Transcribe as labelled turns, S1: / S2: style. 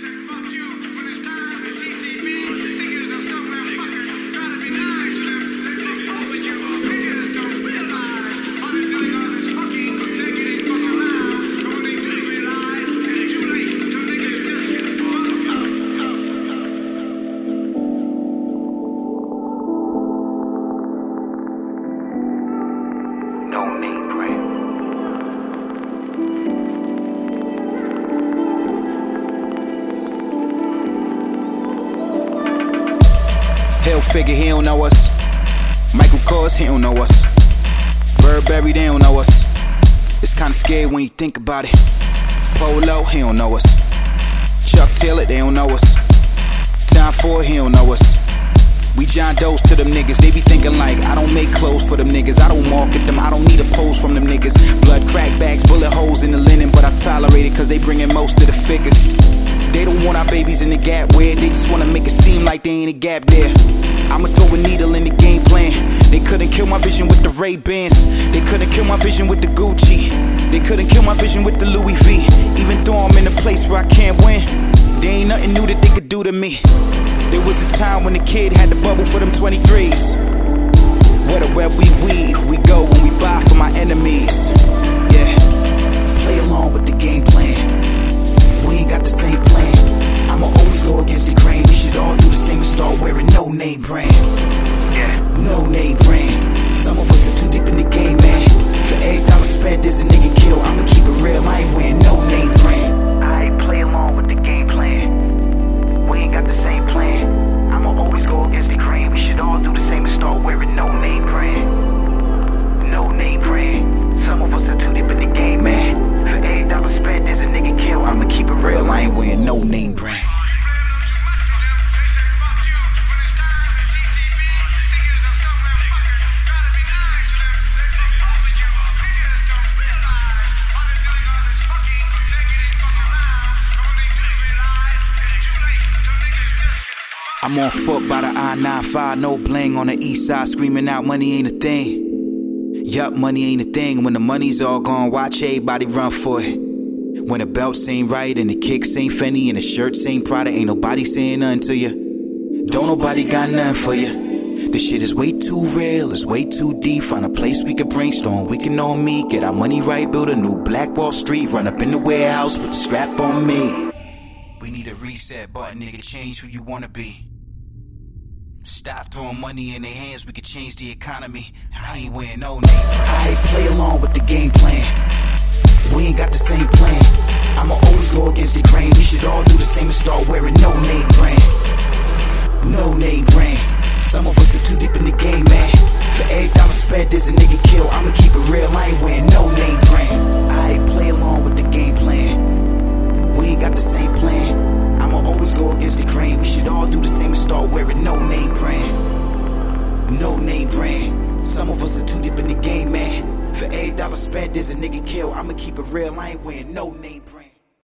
S1: No
S2: Hilfiger, he don't know us. Michael Kors, he don't know us. Burberry, they don't know us. It's kinda scary when you think about it. Polo, he don't know us. Chuck Taylor, they don't know us. Tom Ford he don't know us. We John Doe's to them niggas. They be thinking like I don't make clothes for them niggas. I don't market them. I don't need a pose from them niggas. Blood crack bags, bullet holes in the linen, but I tolerate it cause they bringin' most of the figures. They don't want our babies in the gap where they just wanna make it seem like they ain't a gap there. I'ma throw a needle in the game plan. They couldn't kill my vision with the Ray Bans. They couldn't kill my vision with the Gucci. They couldn't kill my vision with the Louis V. Even though I'm in a place where I can't win, there ain't nothing new that they could do to me. There was a time when the kid had the bubble for them 23s. Where the web we weave, we go when we buy name brand.
S1: Yeah.
S2: No name brand. Some of us are too deep in the game, man. For every dollar spent, there's a nigga kill. I'ma keep it real. I ain't wearing no name brand.
S1: I play along with the game plan. We ain't got the same plan. I'ma always go against the grain. We should all do the same and start wearing no name brand. No name brand. Some of us are too deep in the game, man. For every dollar spent, there's a nigga kill.
S2: I'ma keep it real. I ain't wearing no name brand. I'm on foot by the I 95, no bling on the east side, screaming out money ain't a thing. Yup, money ain't a thing. When the money's all gone, watch everybody run for it. When the belts ain't right and the kicks ain't Fendi and the shirts ain't Prada, ain't nobody saying nothing to you. Don't nobody got nothing for you. This shit is way too real, it's way too deep. Find a place we can brainstorm, we can all meet. Get our money right, build a new Black Wall Street. Run up in the warehouse with the scrap on me. We need a reset button, nigga, change who you wanna be. Stop throwing money in their hands, we could change the economy. I ain't wearing no name. I ain't play along with the game plan. We ain't got the same plan. I'ma always go against the grain. We should all do the same and start wearing no name brand. No name brand. Some of us are too deep in the game, man. For every dollar spent, there's a nigga kill. I'ma keep wearing no name brand. No name brand. Some of us are too deep in the game, man. For every dollar spent, there's a nigga kill. I'ma keep it real. I ain't wearing no name brand.